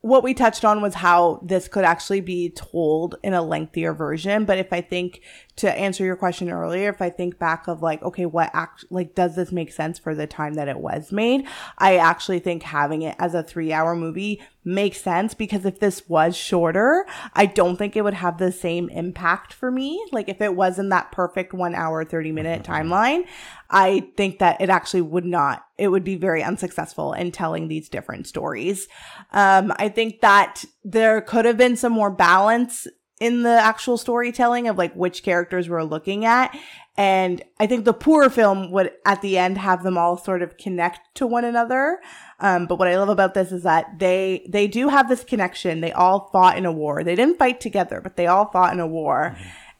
what we touched on was how this could actually be told in a lengthier version. But if I think to answer your question earlier, if I think back of like, okay, what act, like, does this make sense for the time that it was made? I actually think having it as a three hour movie makes sense because if this was shorter, I don't think it would have the same impact for me. Like if it was in that perfect one hour, 30 minute [laughs] timeline, I think that it actually would not, it would be very unsuccessful in telling these different stories. Um, I think that there could have been some more balance in the actual storytelling of like which characters we're looking at. And I think the poorer film would at the end have them all sort of connect to one another. Um, but what I love about this is that they they do have this connection. They all fought in a war. They didn't fight together, but they all fought in a war.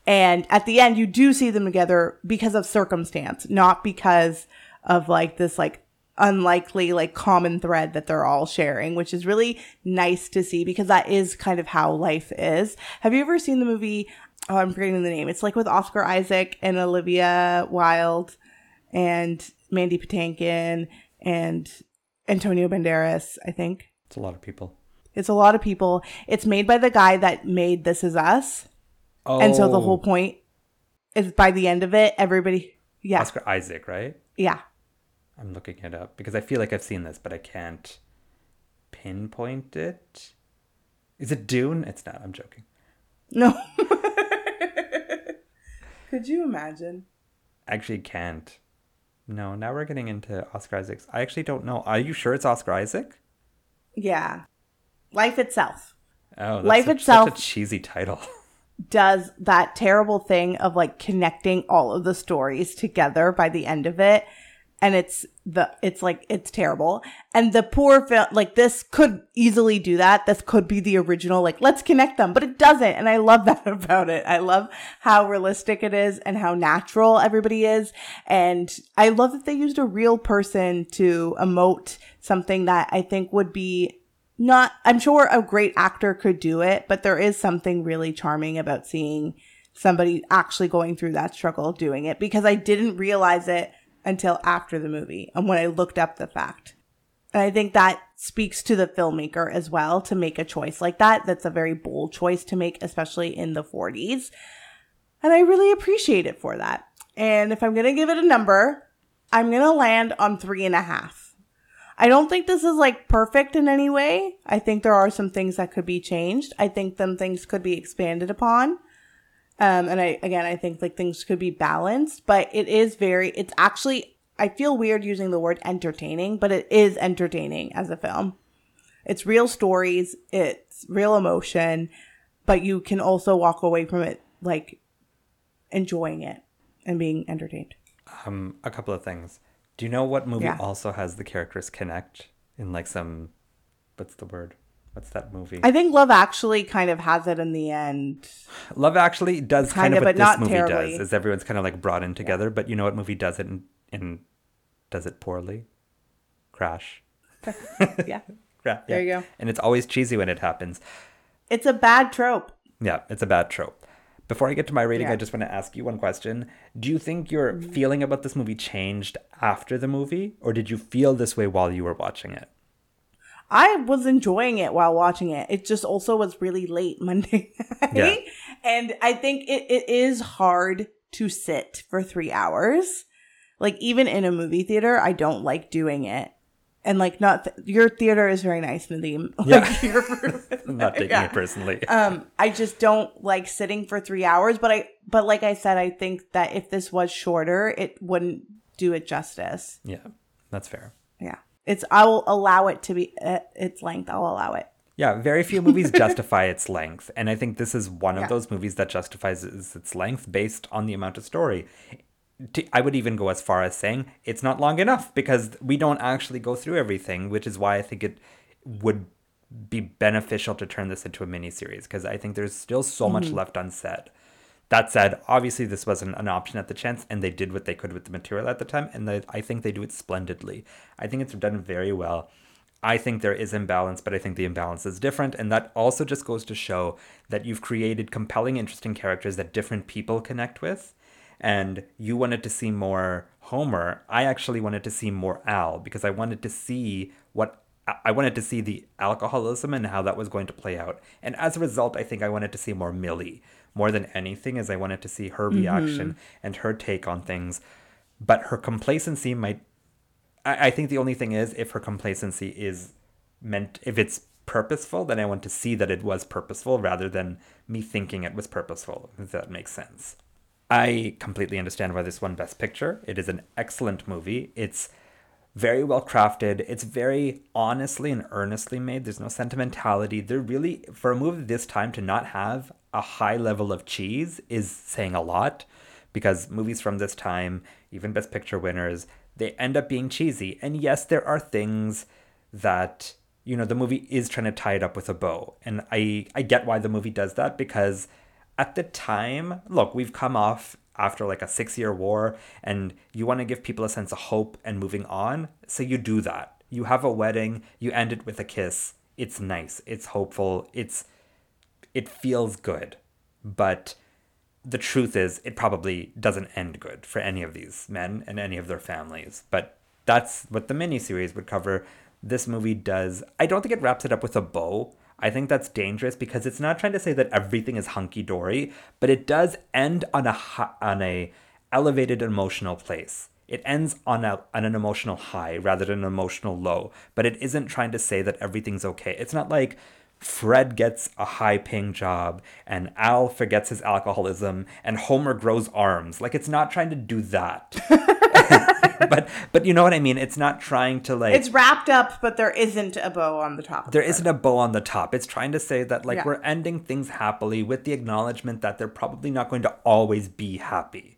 And at the end, you do see them together because of circumstance, not because of like this like unlikely like common thread that they're all sharing, which is really nice to see because that is kind of how life is. Have you ever seen the movie? Oh, I'm forgetting the name. It's like with Oscar Isaac and Olivia Wilde and Mandy Patinkin and Antonio Banderas, I think. It's a lot of people. It's a lot of people. It's made by the guy that made This Is Us. Oh. And so the oh. whole Oh, point is by the end of it, everybody, yeah, Oscar Isaac, right? yeah. I'm looking it up because I feel like I've seen this, but I can't pinpoint it. Is it Dune? It's not. I'm joking. No. [laughs] Could you imagine? Actually, can't. No, now we're getting into Oscar Isaac's. I actually don't know. Are you sure it's Oscar Isaac? Yeah. Life itself Oh, that's Life itself- Such a cheesy title. [laughs] does that terrible thing of like connecting all of the stories together by the end of it. And it's the, it's like, it's terrible. And the poor film, like this could easily do that. This could be the original, like, let's connect them, but it doesn't. And I love [laughs] that about it. I love how realistic it is and how natural everybody is. And I love that they used a real person to emote something that I think would be not I'm sure a great actor could do it, but there is something really charming about seeing somebody actually going through that struggle doing it because I didn't realize it until after the movie and when I looked up the fact. And I think that speaks to the filmmaker as well to make a choice like that. That's a very bold choice to make, especially in the 40s. And I really appreciate it for that. And if I'm going to give it a number, I'm going to land on three and a half. I don't think this is like perfect in any way. I think there are some things that could be changed. I think some things could be expanded upon. Um, and I, again, I think like things could be balanced, but it is very, it's actually, I feel weird using the word entertaining, but it is entertaining as a film. It's real stories, it's real emotion, but you can also walk away from it like enjoying it and being entertained. Um, a couple of things. Do you know what movie Yeah. also has the characters connect in like some? What's the word? What's that movie? I think Love Actually kind of has it in the end. Love Actually does kind Kinda, of what but this movie terribly. does. Is everyone's kind of like brought in together, but you know what movie does it and and does it poorly? Crash. [laughs] Yeah. [laughs] Cra- There you go. And it's always cheesy when it happens. It's a bad trope. Yeah, it's a bad trope. Before I get to my rating, Yeah. I just want to ask you one question. Do you think your mm-hmm. feeling about this movie changed after the movie, or did you feel this way while you were watching it? I was enjoying it while watching it. It just also was really late Monday [laughs] night. Yeah. And I think it, it is hard to sit for three hours. Like even in a movie theater, I don't like doing it. And like not th- your theater is very nice. [laughs] Yeah. Like, your- [laughs] I'm not taking Yeah. it personally. um i just don't like sitting for three hours but i but like i said i think that if this was shorter it wouldn't do it justice yeah, that's fair. It's i will allow it to be uh, its length i'll allow it Yeah, very few movies [laughs] justify its length, and I think this is one Yeah. of those movies that justifies its its length based on the amount of story. I would even go as far as saying it's not long enough because we don't actually go through everything, which is why I think it would be beneficial to turn this into a mini series because I think there's still so much left unsaid. That said, obviously this wasn't an option at the chance, and they did what they could with the material at the time, and they, I think they do it splendidly. I think it's done very well. I think there is imbalance, but I think the imbalance is different. And that also just goes to show that you've created compelling, interesting characters that different people connect with. And you wanted to see more Homer. I actually wanted to see more Al because I wanted to see what I wanted to see the alcoholism and how that was going to play out. And as a result, I think I wanted to see more Millie more than anything, is I wanted to see her reaction mm-hmm. and her take on things. But her complacency might. I, I think the only thing is if her complacency is meant, if it's purposeful, then I want to see that it was purposeful rather than me thinking it was purposeful, if that makes sense. I completely understand why this won Best Picture. It is an excellent movie. It's very well crafted. It's very honestly and earnestly made. There's no sentimentality. They're really, for a movie this time to not have a high level of cheese is saying a lot because movies from this time, even Best Picture winners, they end up being cheesy. And yes, there are things that, you know, the movie is trying to tie it up with a bow. And I, I get why the movie does that because at the time, look, we've come off after like a six year war and you want to give people a sense of hope and moving on. So you do that. You have a wedding, you end it with a kiss. It's nice, it's hopeful, it's it feels good. But the truth is it probably doesn't end good for any of these men and any of their families. But that's what the miniseries would cover. This movie does. I don't think it wraps it up with a bow. I think that's dangerous because it's not trying to say that everything is hunky dory, but it does end on a on a elevated emotional place. It ends on a on an emotional high rather than an emotional low, but it isn't trying to say that everything's okay. It's not like Fred gets a high paying job and Al forgets his alcoholism and Homer grows arms. Like it's not trying to do that. [laughs] but but you know what I mean? It's not trying to like It's wrapped up, but there isn't a bow on the top. There isn't a bow on the top. It's trying to say that like yeah. we're ending things happily with the acknowledgement that they're probably not going to always be happy.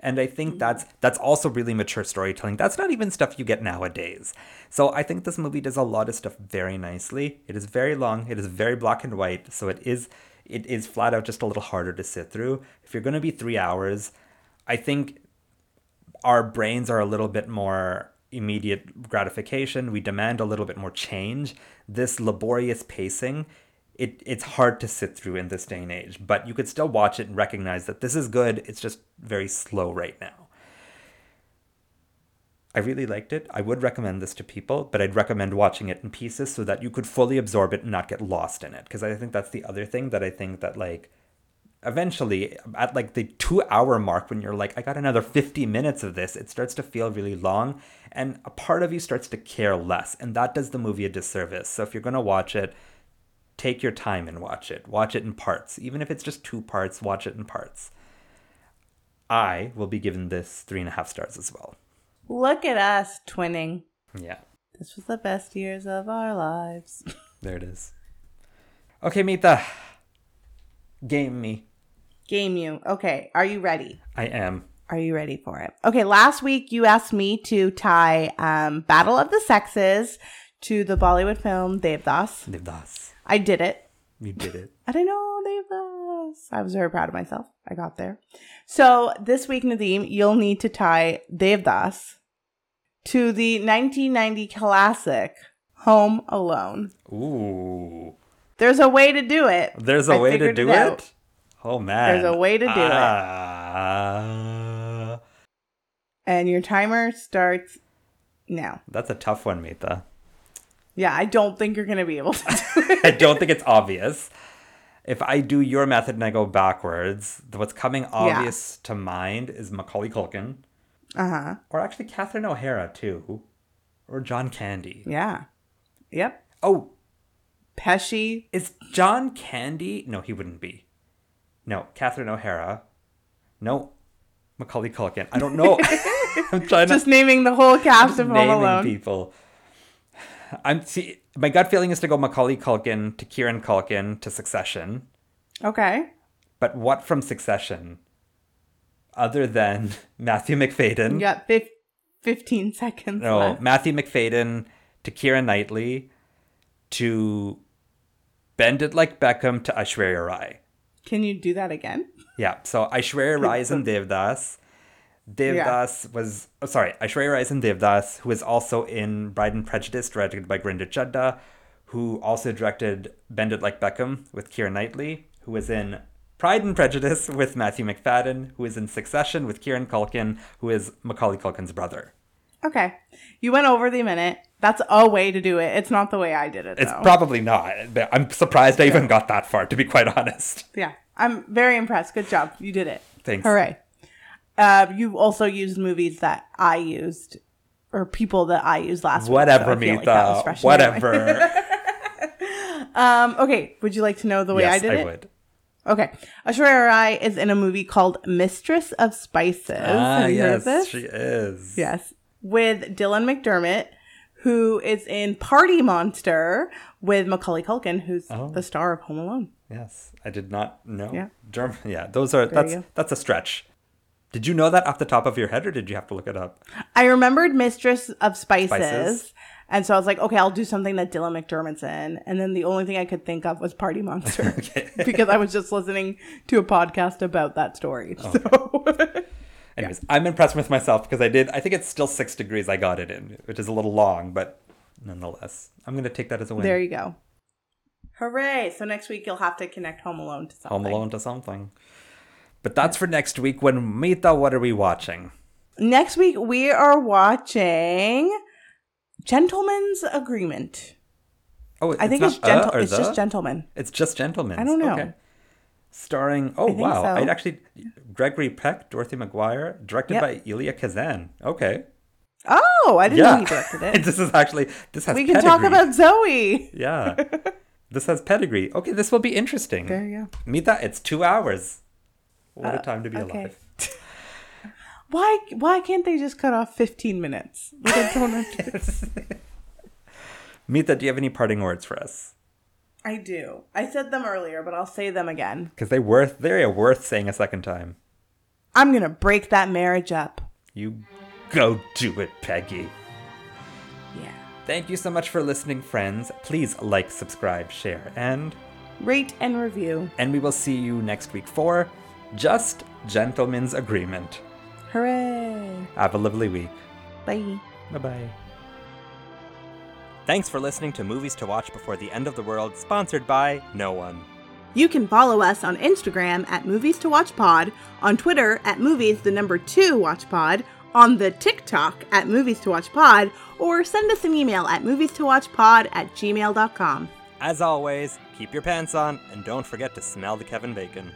And I think that's mm-hmm. that's also really mature storytelling. That's not even stuff you get nowadays. So I think this movie does a lot of stuff very nicely. It is very long. It is very black and white. So it is it is flat out just a little harder to sit through. If you're going to be 3 hours, I think our brains are a little bit more immediate gratification. We demand a little bit more change. This laborious pacing it it's hard to sit through in this day and age, but you could still watch it and recognize that this is good. It's just very slow right now. I really liked it. I would recommend this to people, but I'd recommend watching it in pieces so that you could fully absorb it and not get lost in it. Because I think that's the other thing that I think that like eventually at like the two hour mark when you're like i got another 50 minutes of this it starts to feel really long and a part of you starts to care less and that does the movie a disservice so if you're going to watch it take your time and watch it. Watch it in parts. Even if it's just two parts, watch it in parts. I will be giving this three and a half stars as well. Look at us twinning. Yeah. This was the best years of our lives. [laughs] there it is. Okay, Mita. Game me. Game you. Okay, are you ready? I am. Are you ready for it? Okay, last week you asked me to tie um, Battle of the Sexes to the Bollywood film Devdas. Devdas. I did it. You did it. [laughs] I didn't know they Devdas. I was very proud of myself. I got there. So this week, Nadeem, you'll need to tie Devdas to the 1990 classic Home Alone. Ooh. There's a way to do it. There's a I way to do it, it? Oh man. There's a way to do ah. it. And your timer starts now. That's a tough one, Mita. Yeah, I don't think you're going to be able to do [laughs] I don't think it's obvious. If I do your method and I go backwards, what's coming obvious yeah. to mind is Macaulay Culkin. Uh huh. Or actually Catherine O'Hara, too. Or John Candy. Yeah. Yep. Oh. Pesci. Is John Candy? No, he wouldn't be. No, Catherine O'Hara. No, Macaulay Culkin. I don't know. [laughs] [laughs] I'm trying Just to, naming the whole cast of Home Alone. people. I'm see my gut feeling is to go Macaulay Culkin to Kieran Culkin to Succession. Okay. But what from Succession? Other than [laughs] Matthew Macfadyen. You got 15 seconds. No, left. Matthew Macfadyen to Keira Knightley to Bend It Like Beckham to Aishwarya Rai. Can you do that again? Yeah. So Aishwarya Rai is in [laughs] Devdas. Devdas was oh, sorry, Aishwarya Rai is in Devdas, who is also in Bride and Prejudice, directed by Gurinder Chadha, who also directed Bend It Like Beckham with Keira Knightley, who was in Pride and Prejudice with Matthew Macfadyen, who is in Succession with Kieran Culkin, who is Macaulay Culkin's brother. Okay. You went over the minute. That's a way to do it. It's not the way I did it. It's though. probably not. but I'm surprised I even got that far, to be quite honest. yeah. I'm very impressed. Good job. You did it. Thanks. Hooray. Uh, you also used movies that I used or people that I used last Whatever, week. so like that was Mita. fresh in your mind. Whatever. [laughs] Um, okay. Would you like to know the way yes, I did I it? would. Okay. Aishwarya Rai is in a movie called Mistress of Spices. Ah, Have you heard of yes, she is. Yes. With Dylan McDermott, who is in Party Monster with Macaulay Culkin, who's Oh. the star of Home Alone. Yes, I did not know. Yeah. Yeah, those are There that's that's a stretch. Did you know that off the top of your head, or did you have to look it up? I remembered Mistress of Spices. Spices. And so I was like, okay, I'll do something that Dylan McDermott's in. And then the only thing I could think of was Party Monster [laughs] [laughs] because I was just listening to a podcast about that story. Oh. So [laughs] Anyways, I'm impressed with myself because I did. I think it's still six degrees. I got it in, which is a little long, but nonetheless, I'm gonna take that as a win. there you go. Hooray. So next week you'll have to connect Home Alone to something. Home Alone to something. But that's for next week. When Mita, what are we watching? Next week we are watching Gentleman's Agreement. Oh, I think it's gentle. or it's the? just gentlemen. It's just Gentlemen. I don't know. Okay. Starring. Oh think wow! so. I actually Gregory Peck, Dorothy McGuire, directed Yep. by Elia Kazan. Okay. Oh, I didn't know he directed [laughs] it. this is actually this has. we can talk about Zoe. Yeah. [laughs] this has pedigree. Okay, this will be interesting. There you go. Mita, it's two hours. What a time to be Uh, okay. alive. [laughs] Why why can't they just cut off 15 minutes? Like, I don't understand. Mita, do you have any parting words for us? I do. I said them earlier, but I'll say them again. Because they worth they're worth saying a second time. I'm going to break that marriage up. You go do it, Peggy. Yeah. Thank you so much for listening, friends. Please like, subscribe, share, and Rate and review. and we will see you next week for Just Gentleman's Agreement. Hooray. Have a lovely week. Bye. Bye bye. Thanks for listening to Movies to Watch Before the End of the World, sponsored by no one. You can follow us on Instagram at Movies to Watch Pod, on Twitter at Movies the number two Watch Pod, on the TikTok at Movies to Watch Pod, or send us an email at movies to watch pod at gmail.com. As always, keep your pants on and don't forget to smell the Kevin Bacon.